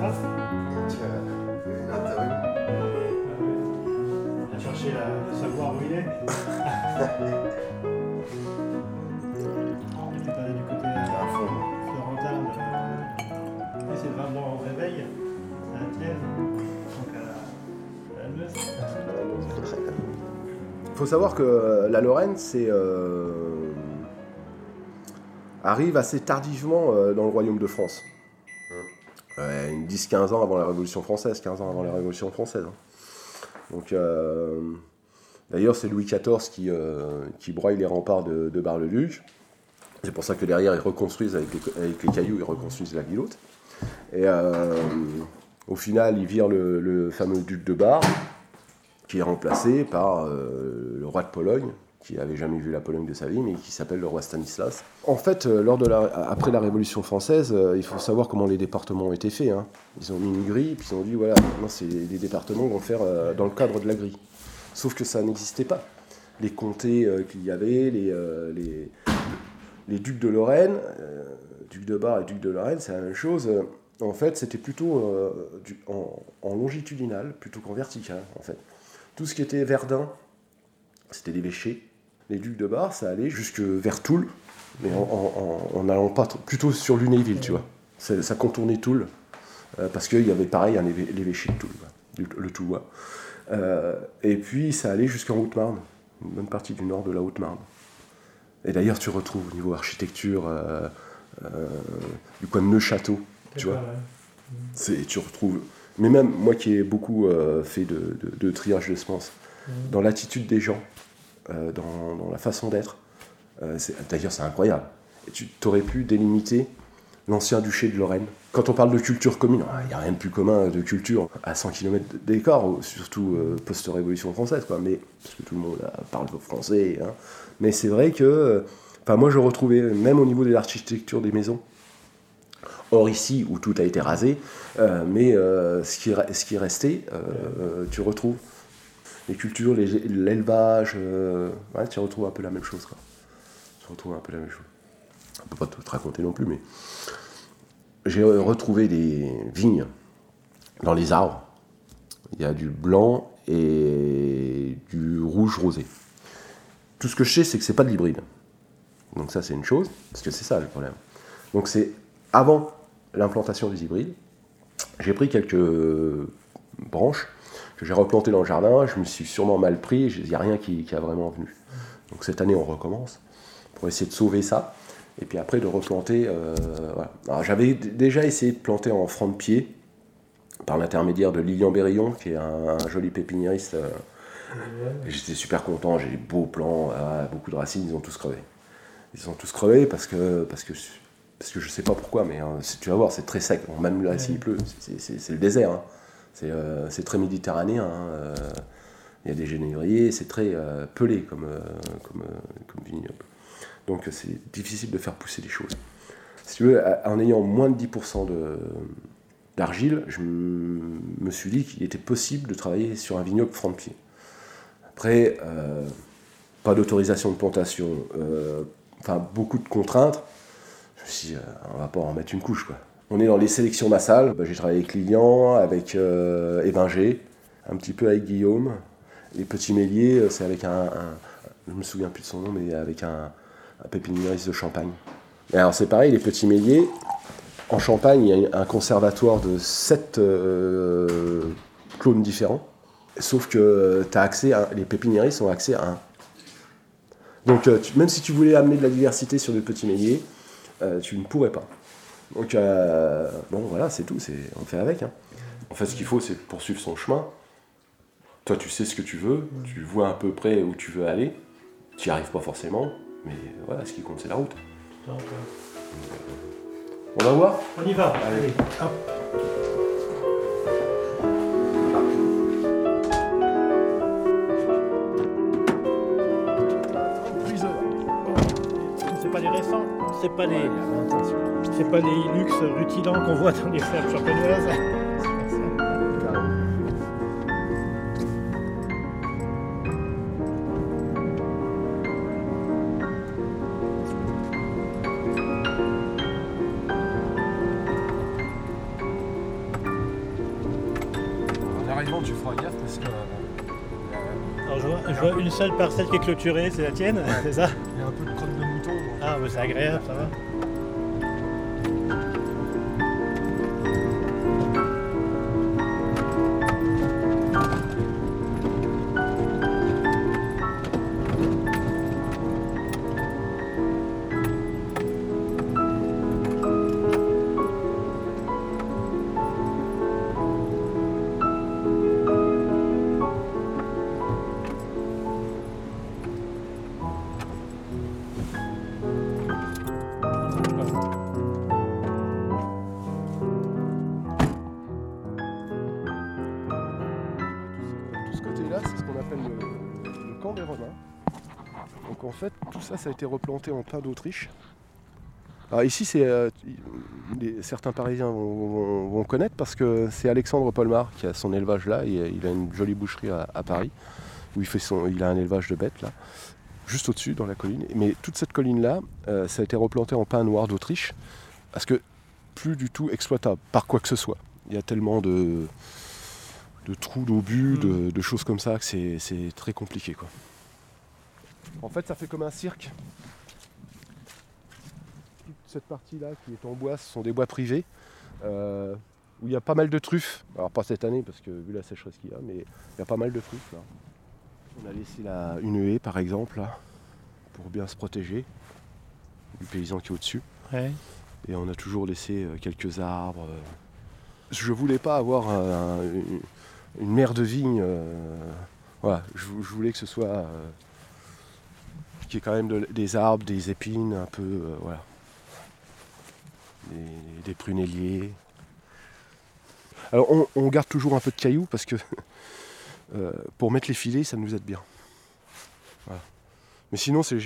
On va chercher à savoir où il est. Tu parlais du côté euh, florentin. Et c'est vraiment au réveil. À la tienne. Donc à la, à la Meuse. Il faut savoir que euh, la Lorraine, c'est euh, arrive assez tardivement euh, dans le royaume de France. Ouais, une 10-15 ans avant la Révolution française, 15 ans avant la Révolution française. hein. Euh, d'ailleurs, c'est Louis XIV qui, euh, qui broye les remparts de, Bar-le-Duc. C'est pour ça que derrière, ils reconstruisent avec les, cailloux, ils reconstruisent la haute. Et euh, au final, ils virent le, le fameux duc de Bar, qui est remplacé par le roi de Pologne, qui n'avait jamais vu la Pologne de sa vie, mais qui s'appelle le roi Stanislas. En fait, euh, après la Révolution française, euh, il faut savoir comment les départements ont été faits. hein. Ils ont mis une grille, puis ils ont dit voilà, maintenant c'est les départements vont faire euh, dans le cadre de la grille. Sauf que ça n'existait pas. Les comtés qu'il y avait, les, ducs de Lorraine, duc de Bar et duc de Lorraine, c'est la même chose. En fait, c'était plutôt en, longitudinal plutôt qu'en vertical, en fait. Tout ce qui était Verdun, c'était l'évêché. Les ducs de Bar, ça allait jusque vers Toul, mais en, en- en- en allant pas plutôt sur Lunéville, tu vois. Ça, contournait Toul, euh, parce qu'il y avait pareil un évê- l'évêché de Toul, du- le Toulois. Euh, et puis ça allait jusqu'en Haute-Marne, une bonne partie du nord de la Haute-Marne. Et d'ailleurs, tu retrouves au niveau architecture euh, du coin de Neufchâteau, tu vois. C'est, tu retrouves. Mais même moi qui ai beaucoup fait de, de- de triage de semences, Mhm. dans l'attitude des gens, euh, dans, la façon d'être, euh, d'ailleurs c'est incroyable. Tu t'aurais pu délimiter l'ancien duché de Lorraine. Quand on parle de culture commune, ah, il n'y a rien de plus commun de culture à 100 km d'écart, surtout euh, post-révolution française, quoi. Mais, parce que tout le monde euh, parle français. hein. Mais c'est vrai que, moi je retrouvais, même au niveau de l'architecture des maisons, Or ici, où tout a été rasé, mais ce, qui, ce qui euh, tu retrouves les cultures, l'élevage, euh, tu retrouves un peu la même chose. Quoi. Tu retrouves un peu la même chose. On peut pas tout te raconter non plus, mais j'ai retrouvé des vignes dans les arbres. Il y a du blanc et du rouge rosé. Tout ce que je sais, c'est que c'est pas de l'hybride. Donc ça, c'est une chose, parce que c'est ça le problème. Donc c'est avant l'implantation des hybrides, j'ai pris quelques branches que j'ai replantées dans le jardin. Je me suis sûrement mal pris, il n'y a rien qui, qui a vraiment venu. Donc cette année, on recommence pour essayer de sauver ça. Et puis après, de replanter. euh, voilà. J'avais déjà essayé de planter en franc de pied par l'intermédiaire de Lilian Berillon, qui est un, un joli pépiniériste. euh, J'étais super content, j'ai des beaux plants, ah, beaucoup de racines, ils ont tous crevé. Ils ont tous crevé parce que, parce que, parce que je sais pas pourquoi, mais hein, tu vas voir, c'est très sec. Même là, s'il pleut, c'est le désert. hein. C'est euh, c'est très méditerranéen. hein, euh, Il y a des genévriers, c'est très euh, pelé comme, vignoble. Donc c'est difficile de faire pousser les choses. Si tu veux, en ayant moins de 10% de- d'argile, je me suis dit qu'il était possible de travailler sur un vignoble franc de pied. Après, pas d'autorisation de plantation, enfin beaucoup de contraintes. Je me suis dit, on va pas en mettre une couche. Quoi. On est dans les sélections massales. Bah, J'ai travaillé avec Lilian, avec euh, Évinger, un petit peu avec Guillaume. Les petits méliers, euh, c'est avec un, un- Je me souviens plus de son nom, mais avec un, pépiniériste de Champagne. Et alors c'est pareil, les petits méliers. En Champagne, il y a un conservatoire de sept euh, clones différents. Sauf que as accès à, les pépiniéristes ont accès à un. Donc euh, même si tu voulais amener de la diversité sur des petits méliers, euh, tu ne pourrais pas. Donc euh, bon voilà, c'est tout, c'est, on fait avec. hein. En fait, ce qu'il faut, c'est poursuivre son chemin. Toi, tu sais ce que tu veux, tu vois à peu près où tu veux aller. Tu n'y arrives pas forcément, mais voilà, ce qui compte, c'est la route. Euh, On va voir on y va. Allez, hop. c'est pas des, c'est pas des luxes rutilants qu'on voit dans les fermes champenoises. Euh, je vois, je vois une seule parcelle qui est clôturée, c'est la tienne, c'est ça? Il y a un peu de bah, c'est agréable, ça va? En fait, tout ça, ça a été replanté en pin d'Autriche. Alors ici, c'est euh, certains Parisiens vont, vont- vont connaître parce que c'est Alexandre Polmar qui a son élevage là. Il, il a une jolie boucherie à, à Paris où il, fait son, il a un élevage de bêtes là, juste au-dessus dans la colline. Mais toute cette colline-là, euh, ça a été replanté en pin noir d'Autriche parce que plus du tout exploitable par quoi que ce soit. Il y a tellement de, de trous d'obus, de, de choses comme ça que c'est c'est très compliqué quoi. En fait, ça fait comme un cirque. Toute cette partie-là qui est en bois, ce sont des bois privés euh, où il y a pas mal de truffes. Alors pas cette année parce que vu la sécheresse qu'il y a, mais il y a pas mal de truffes là. On a laissé la, une haie par exemple là pour bien se protéger du paysan qui est au-dessus. Ouais. Et on a toujours laissé euh, quelques arbres. euh. Je voulais pas avoir un- une, une mer de vigne. euh, voilà, je voulais que ce soit. Y ait quand même de- des arbres, des épines, un peu. euh. Des, prunelliers. Alors on, garde toujours un peu de cailloux parce que euh, pour mettre les filets, ça nous aide bien. Mais sinon, c'est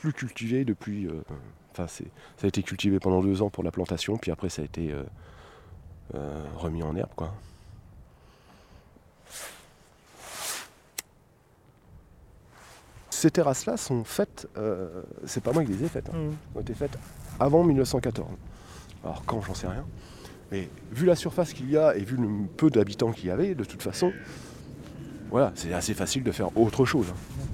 plus cultivé depuis. euh, Enfin, ça a été cultivé pendant deux ans pour la plantation, puis après ça a été remis en herbe. Quoi. Ces terrasses-là sont faites, euh, c'est pas moi qui les ai faites, hein, Mhm. ont été faites avant 1914. Alors quand, j'en sais rien. Mais vu la surface qu'il y a et vu le peu d'habitants qu'il y avait, de toute façon, voilà, c'est assez facile de faire autre chose. hein.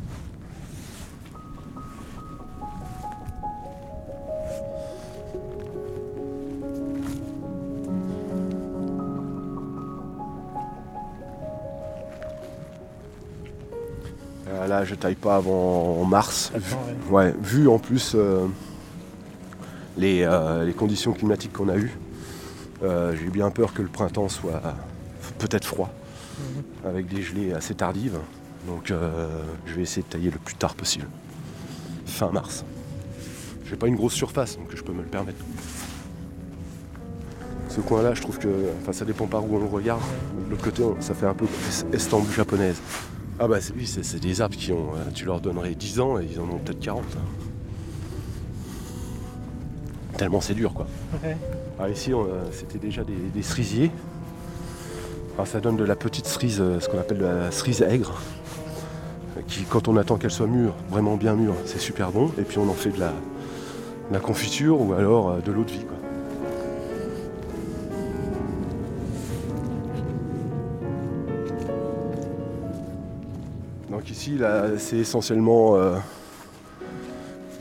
Je taille pas avant mars. Ouais. Vu en plus euh, les, euh, les conditions climatiques qu'on a eues, euh, j'ai bien peur que le printemps soit peut-être froid, avec des gelées assez tardives. Donc je vais essayer de tailler le plus tard possible. Fin mars. J'ai pas une grosse surface, donc je peux me le permettre. Ce coin-là, je trouve que. Enfin, ça dépend par où on le regarde. De l'autre côté, ça fait un peu estampe japonaise. Ah bah oui, c'est des arbres qui ont. euh, tu leur donnerais 10 ans et ils en ont peut-être 40. hein. Tellement c'est dur quoi. Ouais. Alors ici, euh, c'était déjà des, des cerisiers. Alors ça donne de la petite cerise, euh, ce qu'on appelle la cerise aigre. Qui, quand on attend qu'elle soit mûre, vraiment bien mûre, c'est super bon. Et puis on en fait de la, de la confiture ou alors de l'eau de vie. Quoi. C'est essentiellement euh,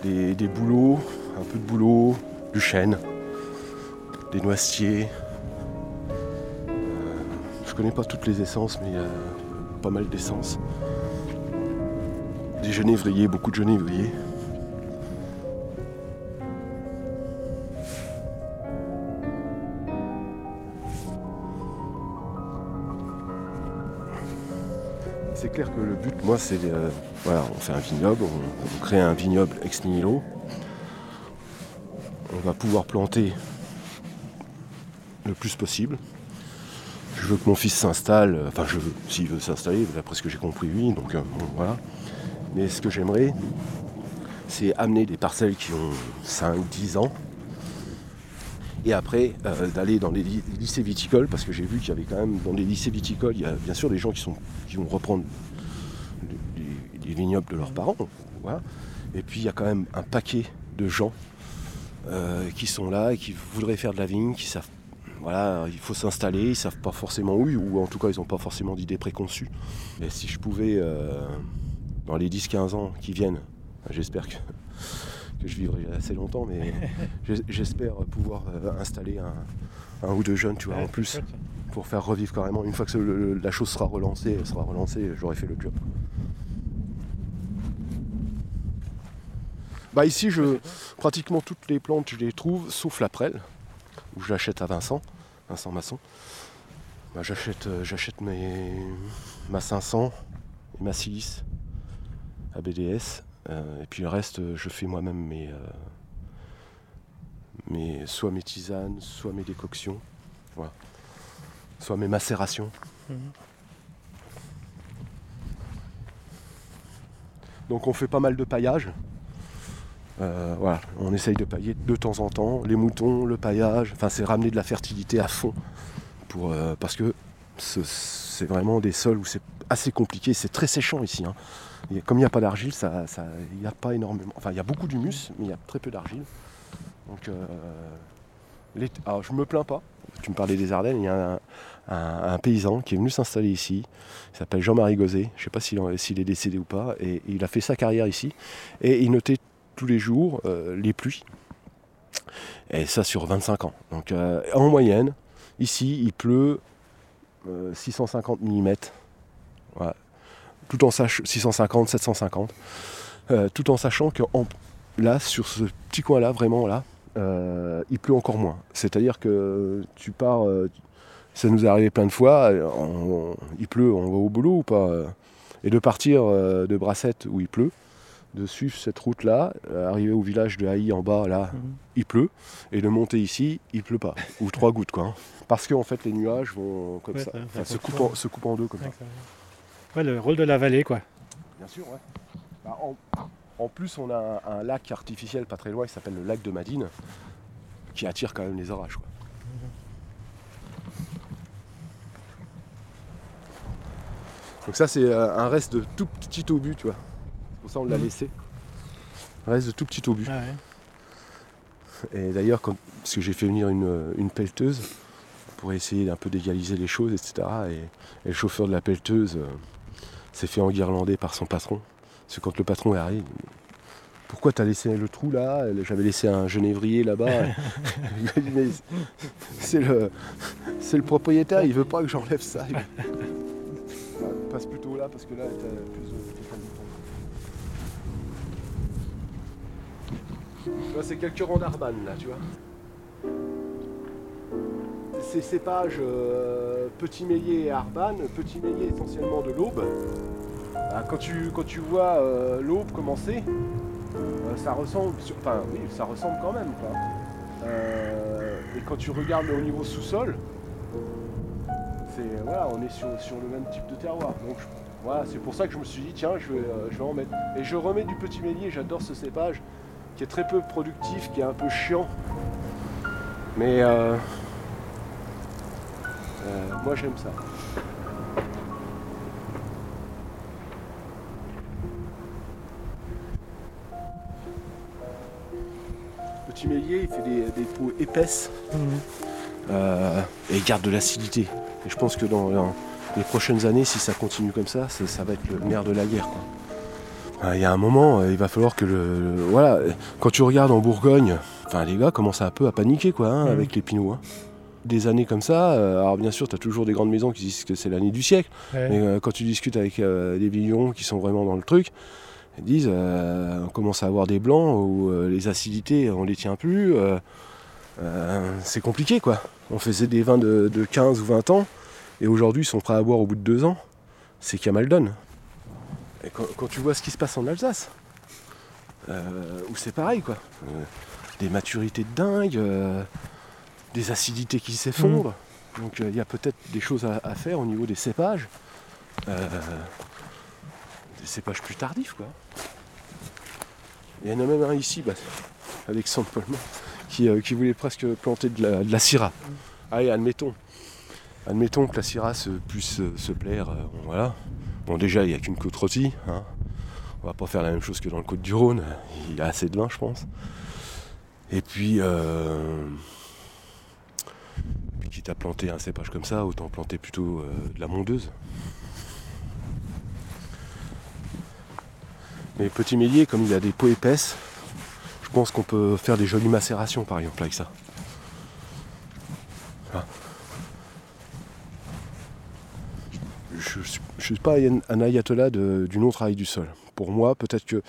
des, bouleaux, un peu de boulot, du chêne, des noisetiers. Euh, je connais pas toutes les essences, mais a pas mal d'essences. Des genévriers, beaucoup de genévriers. C'est clair que le but, moi, c'est euh, voilà, on fait un vignoble, on, crée un vignoble ex nihilo. On va pouvoir planter le plus possible. Je veux que mon fils s'installe, euh, enfin je veux, s'il veut s'installer, d'après ce que j'ai compris, oui, donc euh, bon, voilà. Mais ce que j'aimerais, c'est amener des parcelles qui ont 5-10 ans, et après euh, d'aller dans les ly- lycées viticoles, parce que j'ai vu qu'il y avait quand même dans les lycées viticoles, il y a bien sûr des gens qui, sont, qui vont reprendre les, les- les vignobles de leurs parents. Et puis il y a quand même un paquet de gens euh, qui sont là et qui voudraient faire de la vigne, qui savent, voilà, il faut s'installer, ils savent pas forcément où, ou en tout cas ils n'ont pas forcément d'idées préconçues. Et si je pouvais euh, dans les 10-15 ans qui viennent, j'espère que, que je vivrai assez longtemps, mais j'es- j'espère pouvoir euh, installer un, un ou deux jeunes, tu vois, Ouais, en plus, pour faire revivre carrément. Une fois que le- la chose sera relancée, sera relancée, j'aurai fait le job. Bah ici, je, pratiquement toutes les plantes, je les trouve, sauf la prêle, où j'achète à Vincent, Vincent Masson. Bah, j'achète, euh, j'achète mes, ma 500 et ma silice à BDS. Euh, et puis le reste, euh, je fais moi-même mes, euh, mes, soit mes tisanes, soit mes décoctions, voilà. soit mes macérations. Mhm. Donc on fait pas mal de paillage. Euh, voilà, on essaye de pailler de temps en temps. Les moutons, le paillage, enfin c'est ramener de la fertilité à fond. Pour, euh, parce que ce- c'est vraiment des sols où c'est assez compliqué, c'est très séchant ici. hein. Comme il n'y a pas d'argile, ça, ça- il n'y a pas énormément. Enfin il y a beaucoup d'humus, mais il y a très peu d'argile. Donc euh, alors, je me plains pas. Tu me parlais des Ardennes, il y a un, paysan qui est venu s'installer ici. Il s'appelle Jean-Marie Gauzet. Je ne sais pas s'il est décédé ou pas. Et il a fait sa carrière ici. Et il notait tous les jours euh, les pluies. Et ça sur 25 ans. Donc euh, en moyenne, ici, il pleut euh, 650 mm. Voilà. Tout en sachant 650, 750. Euh, tout en sachant que là, sur ce petit coin-là, vraiment là, euh, il pleut encore moins. C'est-à-dire que tu pars, euh, ça nous est arrivé plein de fois, euh, il pleut, on va au boulot ou pas euh, Et de partir euh, de Brassette où il pleut, de suivre cette route-là, euh, arriver au village de Haï en bas, là, Mhm. il pleut, et de monter ici, il pleut pas. ou trois gouttes, quoi. hein. Parce qu'en fait, les nuages vont comme Ouais, ça, ça- ça enfin, se, coupent en, se coupent en deux comme ça. Ouais, ça- Ouais, le rôle de la vallée, quoi. Bien sûr, ouais. Bah, en, en plus, on a un, un lac artificiel pas très loin, qui s'appelle le lac de Madine, qui attire quand même les orages. Quoi. Donc ça, c'est euh, un reste de tout petit obus, tu vois. Ça on l'a Mhm. laissé. Reste de tout petit obus. Ah ouais. Et d'ailleurs, parce que j'ai fait venir une, une pelleteuse pour essayer d'un peu d'égaliser les choses, etc. Et, et le chauffeur de la pelleteuse euh, s'est fait enguirlander par son patron. Parce que quand le patron est arrivé, il dit, pourquoi t'as laissé le trou là? J'avais laissé un genévrier là-bas. C'est le, c'est le propriétaire, il veut pas que j'enlève ça. Il- passe plutôt là parce que là, t'as plus de t'es pas de temps. C'est quelques rangs d'Arban là, tu vois. Ces cépages euh, Petit Meillet et Arban, Petit Meillet essentiellement de l'aube. Ah, quand, tu, vois euh, l'aube commencer, euh, ça ressemble, enfin oui, ça ressemble quand même. Euh, et quand tu regardes au niveau sous-sol, c'est voilà, on est sur, le même type de terroir. Donc c'est pour ça que je me suis dit tiens, je vais, euh, je vais en mettre. Et je remets du Petit Meillet, j'adore ce cépage qui est très peu productif, qui est un peu chiant. Mais euh, euh, moi j'aime ça. Petit Mélier, il fait des, des peaux épaisses Mhm. euh, et il garde de l'acidité. Et je pense que dans, dans les prochaines années, si ça continue comme ça, ça, ça va être le nerf de la guerre. quoi. Euh, Il y a un moment, euh, il va falloir que le, Voilà, quand tu regardes en Bourgogne, enfin les gars commencent un peu à paniquer quoi, hein, Mhm. avec les pinots. hein. Des années comme ça, euh, alors bien sûr, tu as toujours des grandes maisons qui disent que c'est l'année du siècle. Ouais. Mais euh, quand tu discutes avec euh, des vignerons qui sont vraiment dans le truc, ils disent euh, on commence à avoir des blancs où les acidités on les tient plus. c'est compliqué quoi. On faisait des vins de, de 15 ou 20 ans et aujourd'hui ils sont prêts à boire au bout de deux ans. C'est Camaldon. Et quand, quand tu vois ce qui se passe en Alsace, euh, où c'est pareil quoi. Euh, des maturités de dingue, euh, des acidités qui s'effondrent. Donc euh, il y a peut-être des choses à, à faire au niveau des cépages. Des cépages plus tardifs quoi. Il y en a même un ici, bah, Alexandre Polman, qui, qui voulait presque planter de la, de la syrah. Allez, admettons. Admettons que la syrah se, puisse se plaire. voilà. Déjà il n'y a qu'une côte rôtie. Hein. On va pas faire la même chose que dans le côte du Rhône. Il y a assez de vin je pense. Et puis, euh, quitte à planter un cépage comme ça, autant planter plutôt euh, de la mondeuse. Mais petit mélier, comme il a des peaux épaisses, je pense qu'on peut faire des jolies macérations par exemple avec ça. Ah. Je ne pas un ayatollah du non-travail du sol. Pour moi, peut-être que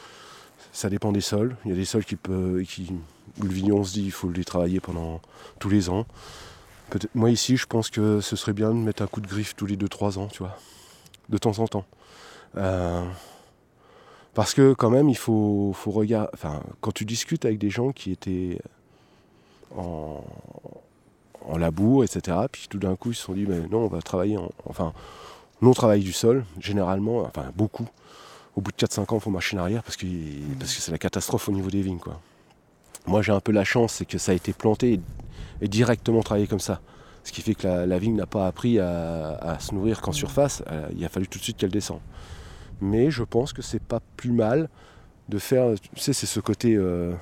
ça dépend des sols. Il y a des sols qui peut, qui, où le vigneron se dit il faut les travailler pendant tous les ans. Moi ici, je pense que ce serait bien de mettre un coup de griffe tous les 2-3 ans, tu vois, de temps en temps. Euh, parce que quand même, il faut, faut regarder. Enfin, quand tu discutes avec des gens qui étaient en, en labour, etc., puis tout d'un coup, ils se sont dit, mais non, on va travailler en. Enfin, non-travail du sol, généralement, enfin beaucoup. Au bout de 4-5 ans, marcher en arrière parce que parce que c'est la catastrophe au niveau des vignes, quoi. Moi, j'ai un peu la chance, c'est que ça a été planté et, et directement travaillé comme ça. Ce qui fait que la, la vigne n'a pas appris à, à se nourrir qu'en surface. Euh, il a fallu tout de suite qu'elle descende. Mais je pense que c'est pas plus mal de faire. Tu sais, c'est ce côté. euh,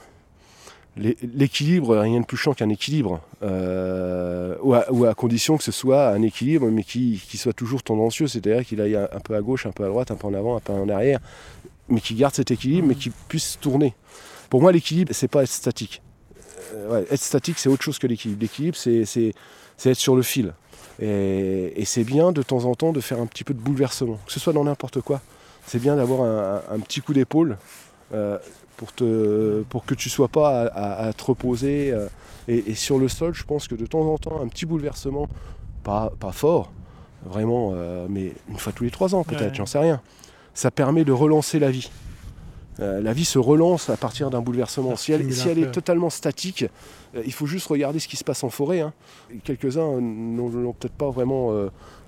L'équilibre, rien de plus chiant qu'un équilibre. Euh, ou, à, ou à condition que ce soit un équilibre, mais qui, qui soit toujours tendancieux. C'est-à-dire qu'il aille un, un peu à gauche, un peu à droite, un peu en avant, un peu en arrière. Mais qui garde cet équilibre, mais qui puisse tourner. Pour moi, l'équilibre, c'est pas être statique. Euh, ouais, être statique, c'est autre chose que l'équilibre. L'équilibre, c'est, être sur le fil. Et, et c'est bien de temps en temps de faire un petit peu de bouleversement, que ce soit dans n'importe quoi. C'est bien d'avoir un, un petit coup d'épaule euh, pour, te, pour que tu sois pas à, à- à te reposer. euh, et, et sur le sol, je pense que de temps en temps, un petit bouleversement, pas, pas fort, vraiment, euh, mais une fois tous les trois ans peut-être, Ouais. j'en sais rien. Ça permet de relancer la vie. La vie se relance à partir d'un bouleversement. Si elle, si est totalement statique, il faut juste regarder ce qui se passe en forêt. hein. Quelques-uns n'ont peut-être pas vraiment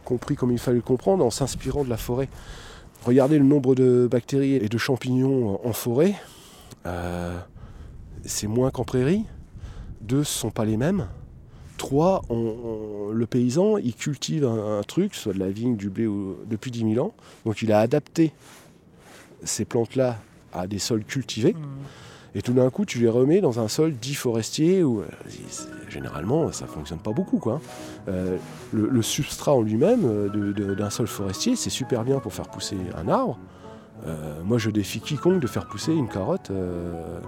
compris comme il fallait le comprendre en s'inspirant de la forêt. Regardez le nombre de bactéries et de champignons en forêt. Euh, c'est moins qu'en prairie. Deux, ce ne sont pas les mêmes. Trois, le paysan, il cultive un, truc, soit de la vigne, du blé, depuis 10 000 ans. Donc il a adapté ces plantes-là à des sols cultivés. Et tout d'un coup, tu les remets dans un sol dit forestier où euh, généralement ça fonctionne pas beaucoup. Quoi. Euh, le, le substrat en lui-même euh, d'un sol forestier, c'est super bien pour faire pousser un arbre. Euh, moi, je défie quiconque de faire pousser une carotte euh,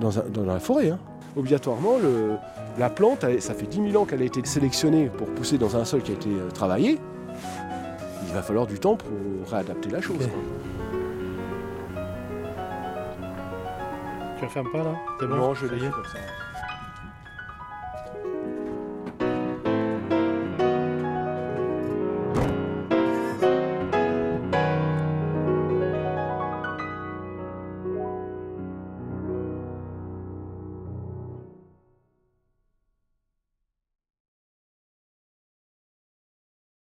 dans, un- dans la forêt. hein. Obligatoirement, le- la plante, elle- ça fait 10 000 ans qu'elle a été sélectionnée pour pousser dans un sol qui a été travaillé. Il va falloir du temps pour réadapter la chose. Quoi. Tu refermes pas là? C'est bon? Non, je Ça l'ai